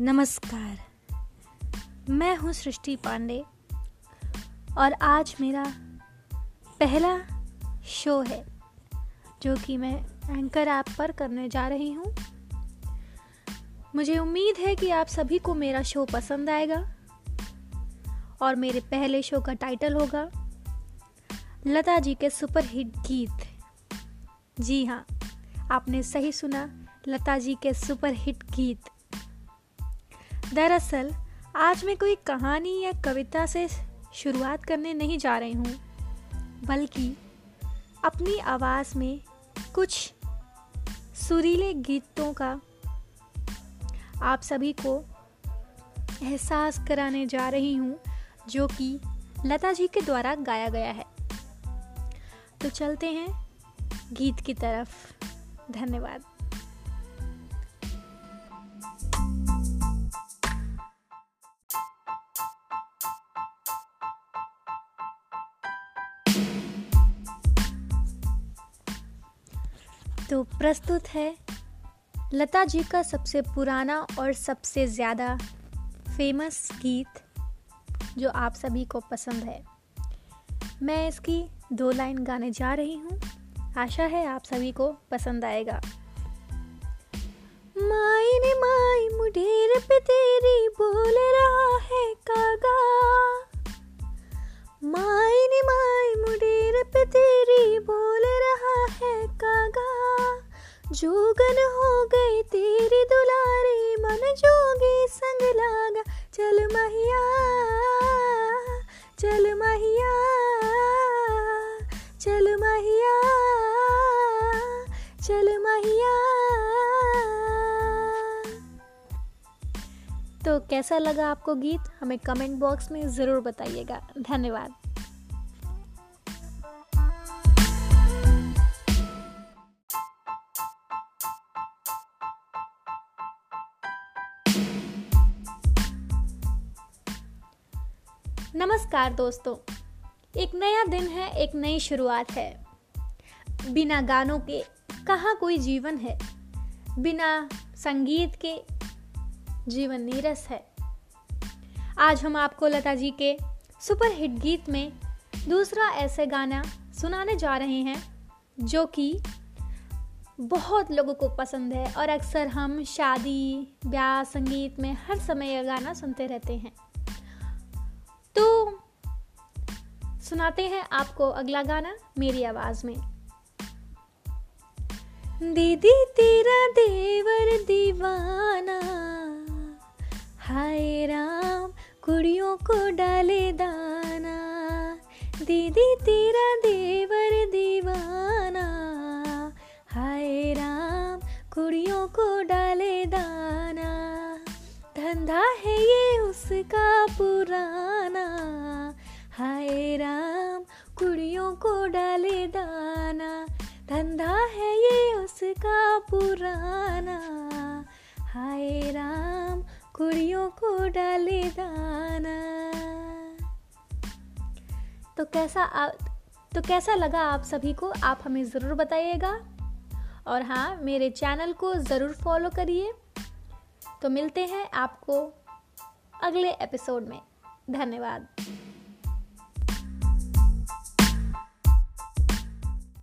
नमस्कार। मैं हूँ सृष्टि पांडे और आज मेरा पहला शो है, जो कि मैं एंकर ऐप पर करने जा रही हूँ। मुझे उम्मीद है कि आप सभी को मेरा शो पसंद आएगा और मेरे पहले शो का टाइटल होगा, लता जी के सुपर हिट गीत। जी हाँ आपने सही सुना, लता जी के सुपर हिट गीत। दरअसल, आज मैं कोई कहानी या कविता से शुरुआत करने नहीं जा रही हूँ, बल्कि अपनी आवाज़ में कुछ सुरीले गीतों का आप सभी को एहसास कराने जा रही हूँ, जो कि लता जी के द्वारा गाया गया है। तो चलते हैं गीत की तरफ़। धन्यवाद। तो प्रस्तुत है लता जी का सबसे पुराना और सबसे ज़्यादा फ़ेमस गीत, जो आप सभी को पसंद है। मैं इसकी दो लाइन गाने जा रही हूँ। आशा है आप सभी को पसंद आएगा। माई ने माई जोगन हो गई तेरी दुलारी, मन जोगी संग लागा। चल महिया चल महिया चल महिया चल महिया। तो कैसा लगा आपको गीत? हमें कमेंट बॉक्स में ज़रूर बताइएगा। धन्यवाद। नमस्कार दोस्तों। एक नया दिन है, एक नई शुरुआत है। बिना गानों के कहाँ कोई जीवन है? बिना संगीत के जीवन नीरस है। आज हम आपको लता जी के सुपर हिट गीत में दूसरा ऐसे गाना सुनाने जा रहे हैं, जो कि बहुत लोगों को पसंद है और अक्सर हम शादी, ब्याह, संगीत में हर समय यह गाना सुनते रहते हैं। तो सुनाते हैं आपको अगला गाना, मेरी आवाज़ में। दीदी तेरा देवर दीवाना, हाय राम, कुड़ियों को डाले दाना। दीदी तेरा धंधा है ये उसका पुराना। हाय राम कुड़ियों को डाले दाना। धंधा है ये उसका पुराना। हाय राम कुड़ियों को डाले दाना। तो कैसा आ, तो कैसा लगा आप सभी को? आप हमें ज़रूर बताइएगा। और हाँ मेरे चैनल को ज़रूर फॉलो करिए। तो मिलते हैं आपको अगले एपिसोड में। धन्यवाद।